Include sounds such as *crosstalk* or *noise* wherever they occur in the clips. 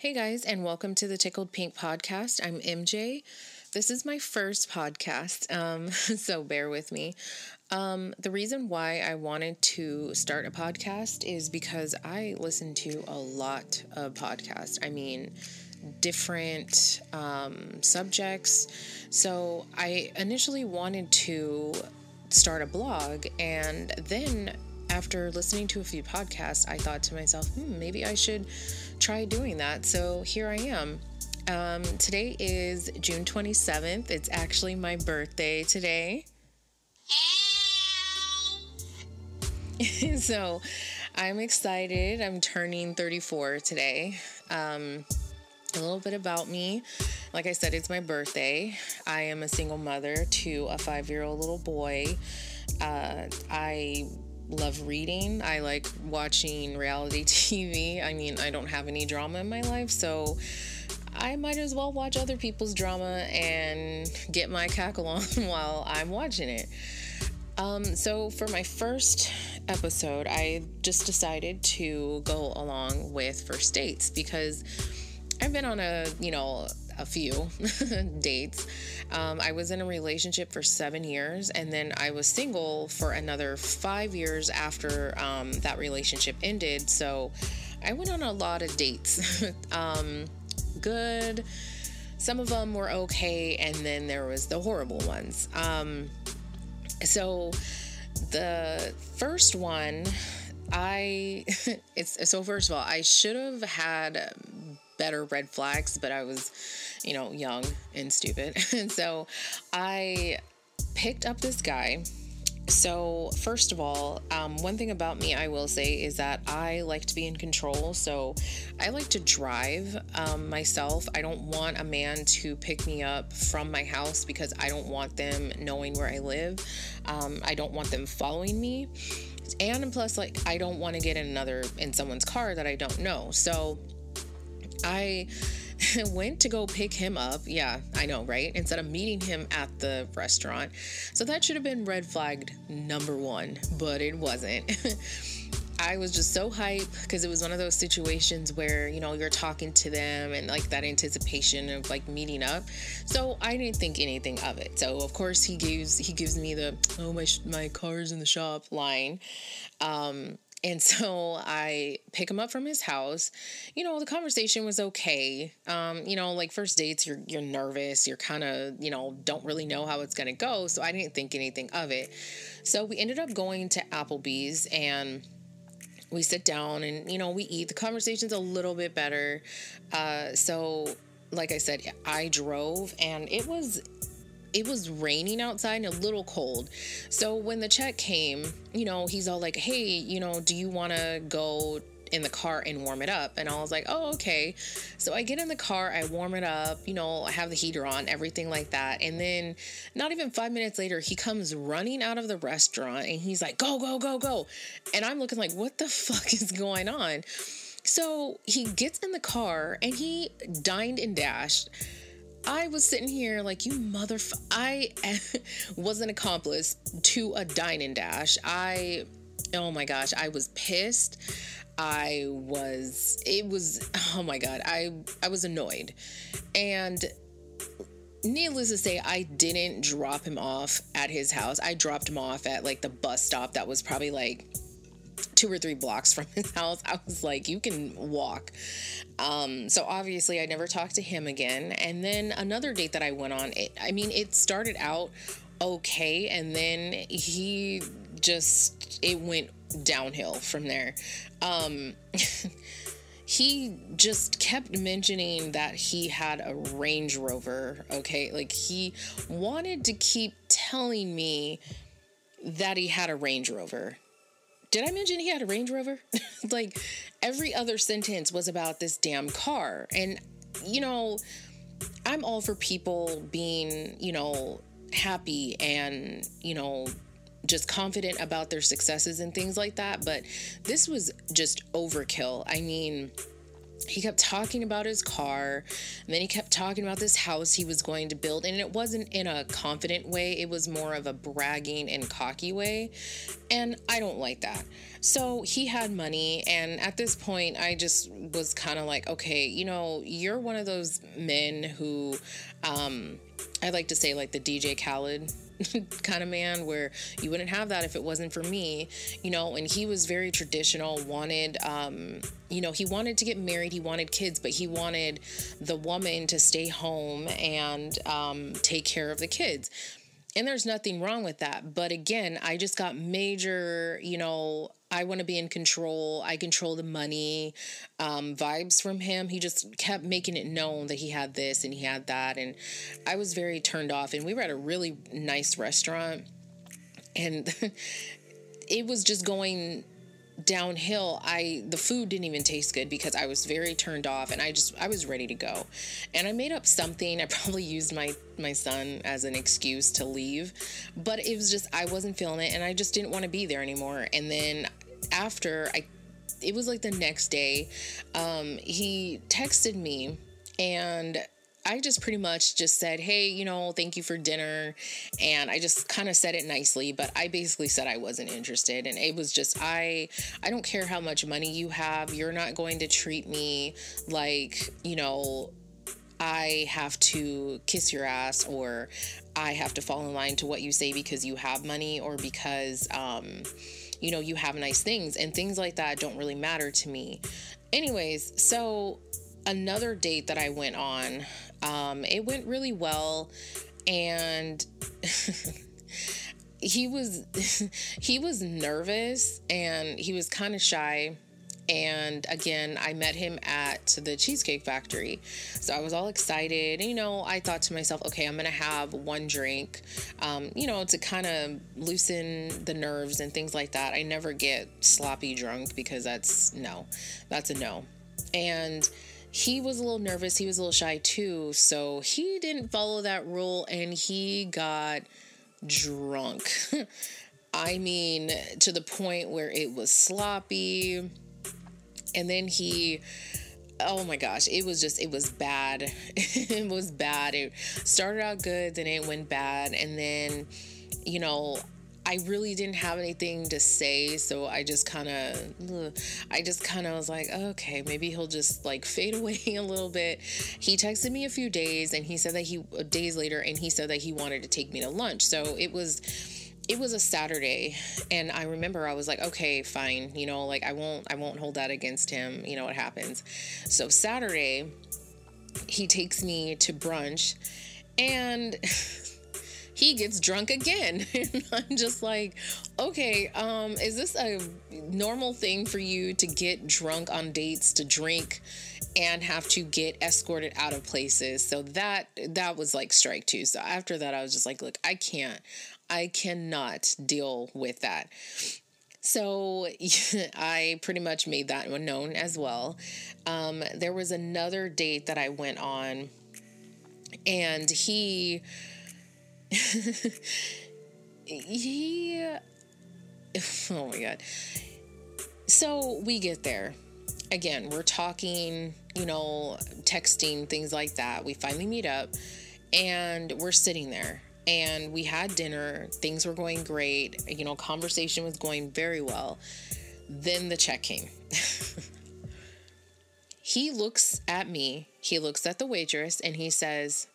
Hey guys, and welcome to the Tickled Pink podcast. I'm MJ. This is my first podcast, um, *laughs* so bear with me. Um, the reason why I wanted to start a podcast is because I listen to a lot of podcasts. I mean, different um, subjects. So I initially wanted to start a blog, and then after listening to a few podcasts, I thought to myself, hmm, maybe I should try doing that. So here I am. Um, today is June 27th. It's actually my birthday today. *laughs* so I'm excited. I'm turning 34 today. Um, a little bit about me. Like I said, it's my birthday. I am a single mother to a five year old little boy. Uh, I love reading. I like watching reality *laughs* TV. I mean, I don't have any drama in my life, so I might as well watch other people's drama and get my cackle on *laughs* while I'm watching it. Um, so, for my first episode, I just decided to go along with first dates because I've been on a, you know, a few *laughs* dates. Um, I was in a relationship for seven years, and then I was single for another five years after um, that relationship ended. So I went on a lot of dates. *laughs* um, good. Some of them were okay, and then there was the horrible ones. Um, so the first one, I *laughs* it's so first of all, I should have had better red flags, but I was, you know, young and stupid. *laughs* and so I picked up this guy. So, first of all, um, one thing about me I will say is that I like to be in control. So, I like to drive um, myself. I don't want a man to pick me up from my house because I don't want them knowing where I live. Um, I don't want them following me. And plus, like, I don't want to get in another in someone's car that I don't know. So, I *laughs* went to go pick him up. Yeah, I know, right? Instead of meeting him at the restaurant. So that should have been red flagged number one, but it wasn't. *laughs* I was just so hype because it was one of those situations where, you know, you're talking to them and like that anticipation of like meeting up. So I didn't think anything of it. So of course he gives he gives me the oh my my car's in the shop line. Um and so I pick him up from his house. You know, the conversation was okay. Um, you know, like first dates, you're you're nervous, you're kind of, you know, don't really know how it's gonna go. So I didn't think anything of it. So we ended up going to Applebee's and we sit down and you know we eat. The conversation's a little bit better. Uh, so like I said, I drove and it was it was raining outside and a little cold. So when the check came, you know, he's all like, hey, you know, do you want to go in the car and warm it up. And I was like, oh, okay. So I get in the car, I warm it up, you know, I have the heater on, everything like that. And then not even five minutes later, he comes running out of the restaurant and he's like, go, go, go, go. And I'm looking like, what the *laughs* fuck is going on? So he gets in the car and he dined and dashed I was sitting here like, you motherfucker. I *laughs* was an accomplice to a dine and dash. I, oh my gosh, I was pissed. I was, it was, oh my God, I, I was annoyed. And needless to say, I didn't drop him off at his house. I dropped him off at like the bus stop that was probably like two or three blocks from his house. I was like, you can walk. Um, so obviously, I never talked to him again. And then another date that I went on, it, I mean, it started out okay, and then he just it went downhill from there. Um, *laughs* he just kept mentioning that he had a Range Rover. Okay, like he wanted to keep telling me that he had a Range Rover did I mention he had a Range Rover? *laughs* like every other sentence was about this damn car. And, you know, I'm all for people being, you know, happy and, you know, just confident about their successes and things like that. But this was just overkill. I mean, he kept talking about his car and then he kept talking about this house he was going to build and it wasn't in a confident way it was more of a bragging and cocky way and i don't like that. So he had money and at this point i just was kind of like okay you know you're one of those men who um i like to say like the dj khaled *laughs* kind of man where you wouldn't have that if it wasn't for me, you know. And he was very traditional, wanted, um, you know, he wanted to get married, he wanted kids, but he wanted the woman to stay home and um, take care of the kids. And there's nothing wrong with that. But again, I just got major, you know, I want to be in control. I control the money um, vibes from him. He just kept making it known that he had this and he had that. And I was very turned off. And we were at a really nice restaurant. And *laughs* it was just going downhill i the food didn't even taste good because i was very turned off and i just i was ready to go. And i made up something. I *laughs* probably used my my son as an excuse to leave but it was just i wasn't feeling it and i just didn't want to be there anymore. And then after I it was like the next day, um, he texted me and I just pretty much just said, "Hey, you know, thank you for dinner." And I just kind of said it nicely, but I basically said I wasn't interested and it was just I I don't care how much money you have. You're not going to treat me like, you know, I have to kiss your ass or I have to fall in line to what you say because you have money or because um you know, you have nice things and things like that don't really matter to me. Anyways, so another date that I went on, um, it went really well and *laughs* he was *laughs* he was nervous and he was kind of shy and again, I met him at the Cheesecake Factory. So I was all excited. You know, I thought to myself, okay, I'm going to have one drink, um, you know, to kind of loosen the nerves and things like that. I never get sloppy drunk because that's no, that's a no. And he was a little nervous. He was a little shy too. So he didn't follow that rule and he got drunk. *laughs* I mean, to the point where it was sloppy and then he oh my gosh it was just it was bad *laughs* it was bad it started out good then it went bad and then you know I really didn't have anything to say, so I just kind of, I just kind of was like, okay, maybe he'll just like fade *laughs* away a little bit. He texted me a few days, and he said that he uh, days later, and he said that he wanted to take me to lunch. So it was, it was a Saturday and I remember I was like, okay, fine, you know, like I won't I won't hold that against him, you know what happens. So Saturday he takes me to brunch and *laughs* he gets drunk again. *laughs* and I'm just like, okay, um, is this a normal thing for you to get drunk on dates, to drink and have to get escorted out of places? So that that was like strike two. So after that I was just like, look, I can't. I cannot deal with that. So *laughs* I pretty much made that one known as well. Um, there was another date that I went on, and he, he, *laughs* oh my God. So we get there. Again, we're talking, you know, texting, things like that. We finally meet up, and we're sitting there and we had dinner. Things were going great. You know, conversation was going very well. Then the check came. *laughs* he looks at me, he looks at the waitress, and he says,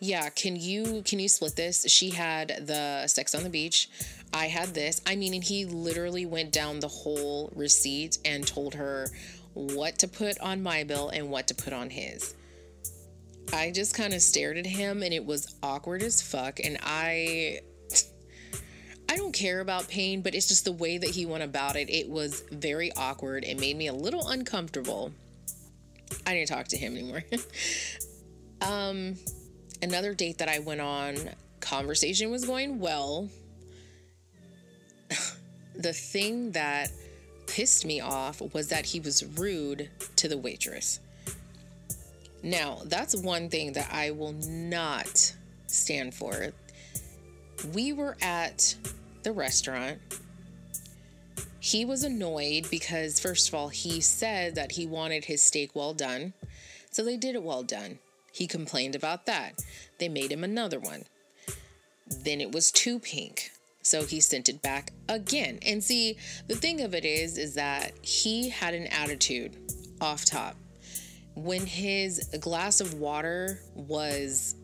yeah can you can you split this she had the sex on the beach i had this i mean and he literally went down the whole receipt and told her what to put on my bill and what to put on his I just kind of stared at him and it was awkward as fuck. And I. I don't care about pain, but it's just the way that he went about it. It was very awkward. It made me a little uncomfortable. I didn't talk to him anymore. *laughs* um, another date that I went on, conversation was going well. *laughs* the thing that pissed me off was that he was rude to the waitress. Now, that's one thing that I will not stand for. We were at the restaurant. he was annoyed because, first of all, he said that he wanted his steak well done. So they did it well done. He complained about that. They made him another one. Then it was too pink. So he sent it back again. And see, the thing of it is, is that he had an attitude off top. When his glass of water was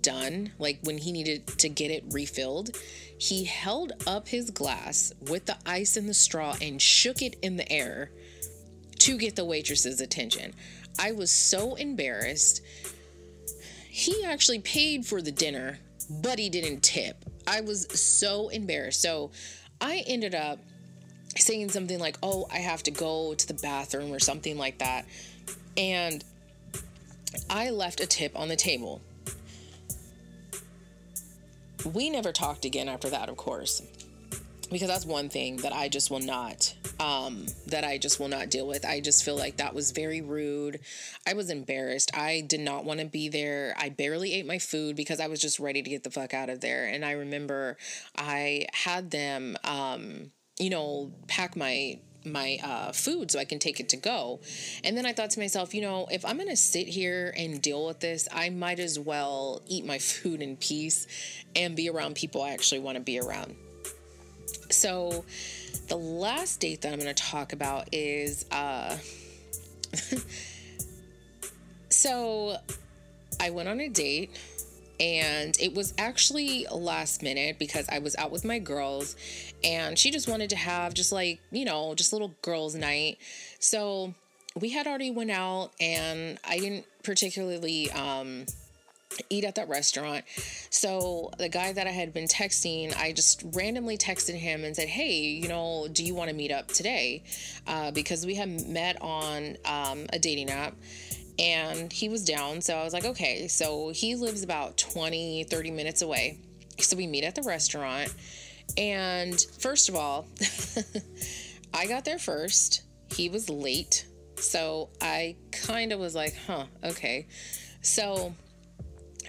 done, like when he needed to get it refilled, he held up his glass with the ice and the straw and shook it in the air to get the waitress's attention. I was so embarrassed. He actually paid for the dinner, but he didn't tip. I was so embarrassed. So I ended up saying something like, Oh, I have to go to the bathroom or something like that. And I left a tip on the table. We never talked again after that, of course, because that's one thing that I just will not, um, that I just will not deal with. I just feel like that was very rude. I was embarrassed. I did not want to be there. I barely ate my food because I was just ready to get the fuck out of there. And I remember I had them, um, you know, pack my my uh, food so I can take it to go. And then I thought to myself, you know, if I'm going to sit here and deal with this, I might as well eat my *laughs* food in peace and be around people I actually want to be around. So, the last date that I'm going to talk about is uh, *laughs* so I went on a date and it was actually last minute because I was out with my girls and she just wanted to have just like, you know, just little girls night. So we had already went out and I didn't particularly um eat at that restaurant. So the guy that I had been texting, I just randomly texted him and said, "Hey, you know, do you want to meet up today?" Uh, because we had met on um, a dating app and he was down. So I was like, okay. So he lives about 20, 30 minutes away. So we meet at the restaurant. And first of all, *laughs* I got there first. He was late. So I kind of was like, huh, okay. So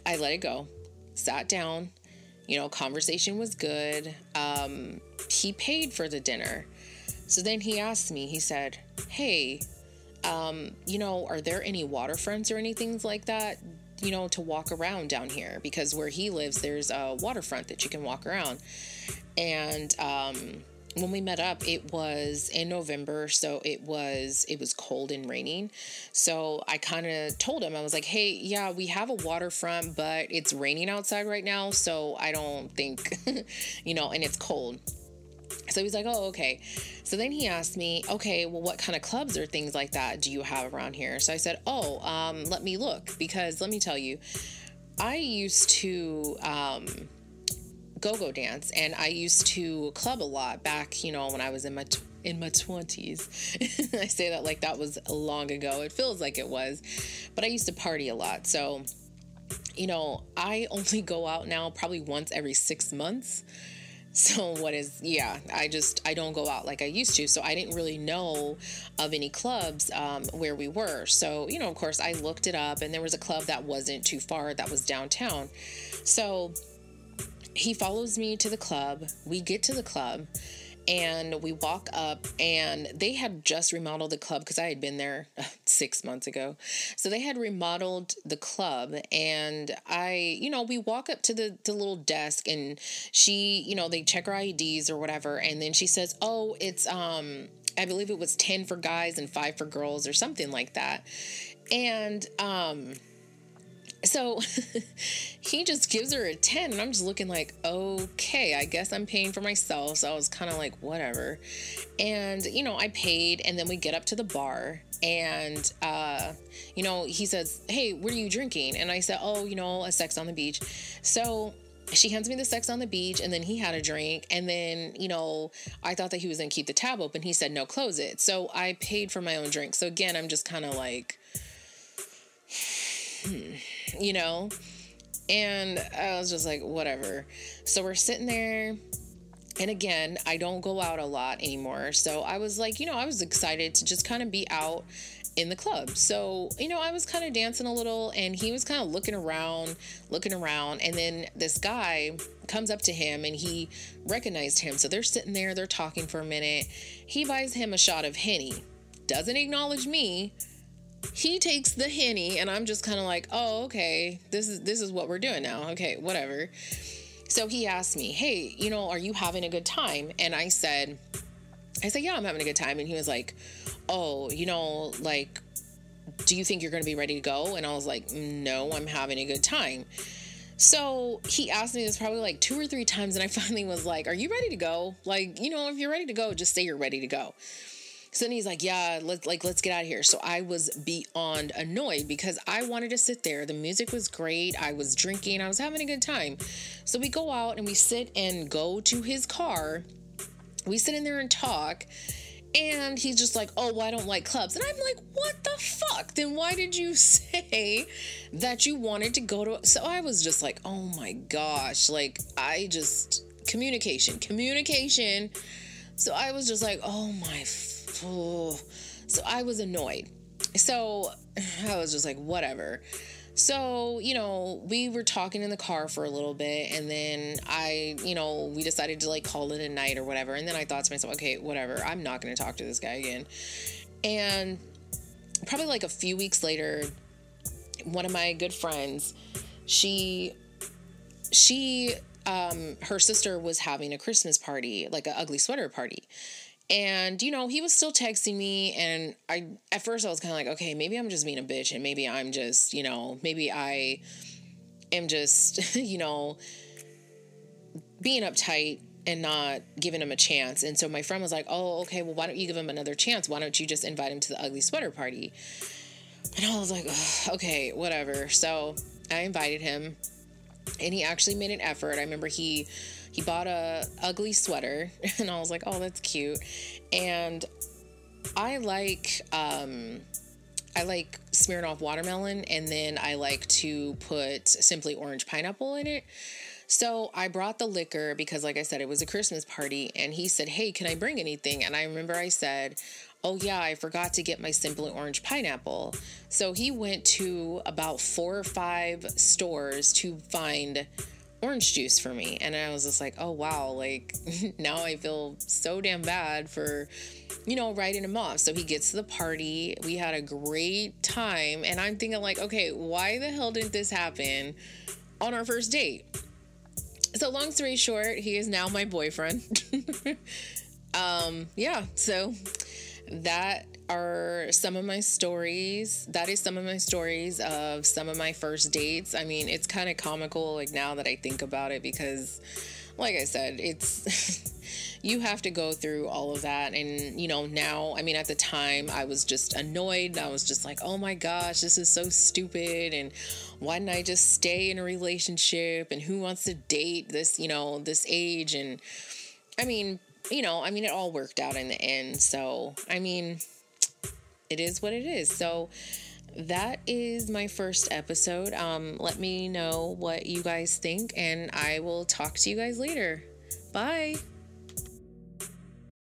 I let it go, sat down. You know, conversation was good. Um, he paid for the dinner. So then he asked me, he said, Hey, um, you know, are there any waterfronts or anything like that, you know, to walk around down here? Because where he lives, there's a waterfront that you can walk around. And um, when we met up, it was in November, so it was it was cold and raining. So I kind of told him I was like, "Hey, yeah, we have a waterfront, but it's raining outside right now, so I don't think, *laughs* you know, and it's cold." So he's like, oh, okay. So then he asked me, okay, well, what kind of clubs or things like that do you have around here? So I said, oh, um, let me look because let me tell you, I used to um, go go dance and I used to club a lot back, you know, when I was in my t- in my 20s. *laughs* I say that like that was long ago. It feels like it was, but I used to party a lot. So, you know, I only go out now probably once every six months so what is yeah i just i don't go out like i used to so i didn't really know of any clubs um, where we were so you know of course i looked it up and there was a club that wasn't too far that was downtown so he follows me to the club. We get to the club and we walk up and they had just remodeled the club because i had been there *laughs* six months ago. So they had remodeled the club and i you know we walk up to the, the little desk and she you know they check our ids or whatever and then she says oh it's um i believe it was 10 for guys and 5 for girls or something like that. And um so *laughs* he just gives her a 10 and i'm just looking like okay i guess i'm paying for myself. So i was kind of like whatever. And you know i paid and then we get up to the bar and uh you know he says hey what are you drinking? And i said oh you know a sex on the beach. So she hands me the sex on the beach and then he had a drink and then you know i thought that he was going to keep the tab open. He said no close it. So i paid for my own drink. So again i'm just kind of like *sighs* hmm you know? And I was just like, whatever. So we're sitting there. And again, I don't go out a lot anymore. So I was like, you know, I was excited to just kind of be out in the club. So, you know, I was kind of dancing a little and he was kind of looking around, looking around. And then this guy comes up to him and he recognized him. So they're sitting there, they're talking for a minute. He buys him a shot of Henny, doesn't acknowledge me. He takes the Henny and I'm just kind of like, "Oh, okay. This is this is what we're doing now. Okay, whatever." So he asked me, "Hey, you know, are you having a good time?" And I said, I said, "Yeah, I'm having a good time." And he was like, "Oh, you know, like do you think you're going to be ready to go?" And I was like, "No, I'm having a good time." So he asked me this probably like two or three times, and I *laughs* finally was like, Are you ready to go? Like, you know, if you're ready to go, just say you're ready to go. So then he's like, Yeah, let's like let's get out of here. So I was beyond annoyed because I wanted to sit there. The music was great. I was drinking, I was having a good time. So we go out and we sit and go to his car. We sit in there and talk. And he's just like, oh, well, I don't like clubs. And I'm like, what the fuck? Then why did you *laughs* say that you wanted to go to? So I was just like, oh my gosh. Like, I just, communication, communication. So I was just like, oh my, oh. so I was annoyed. So I was just like, whatever. So, you know, we were talking in the car for a little bit and then I, you know, we decided to like call it a night or whatever. And then I thought to myself, okay, whatever, I'm not going to talk to this guy again. And probably like a few weeks later, one of my good friends, she, she, um, her sister was having a Christmas party, like an ugly sweater party. And, you know, he was still texting me. And I, at first, I was kind of like, okay, maybe I'm just being a bitch. And maybe I'm just, you know, maybe I am just, *laughs* you know, being uptight and not giving him a chance. And so my friend was like, oh, okay, well, why don't you give him another chance? Why don't you just invite him to the ugly sweater party? And I was like, okay, whatever. So I invited him and he actually made an effort. I remember he he bought a ugly sweater *laughs* and I was like, "Oh, that's cute." And I like um I like Smirnoff watermelon and then I like to put simply orange pineapple in it. So I brought the liquor because, like I said, it was a Christmas party, and he said, Hey, can I bring anything? And I remember I said, Oh, yeah, I forgot to get my Simply Orange pineapple. So he went to about four or five stores to find orange juice for me. And I was just like, oh, wow, like *laughs* now I feel so damn bad for, you know, writing him off. So he gets to the party. We had a great time. And I'm thinking, like, okay, why the hell didn't this happen on our first date? So, long story short, he is now my boyfriend. *laughs* um, yeah, so that are some of my stories. That is some of my stories of some of my first dates. I mean, it's kind of comical like now that I think about it because like I said, it's *laughs* you have to go through all of that and you know, now, I mean, at the time I was just annoyed. I was just like, "Oh my gosh, this is so stupid and why didn't I just stay in a relationship and who wants to date this, you know, this age and I mean, you know, I mean, it all worked out in the end. So, I mean, it is what it is. So that is my first episode. Um, let me know what you guys think, and I will talk to you guys later. Bye.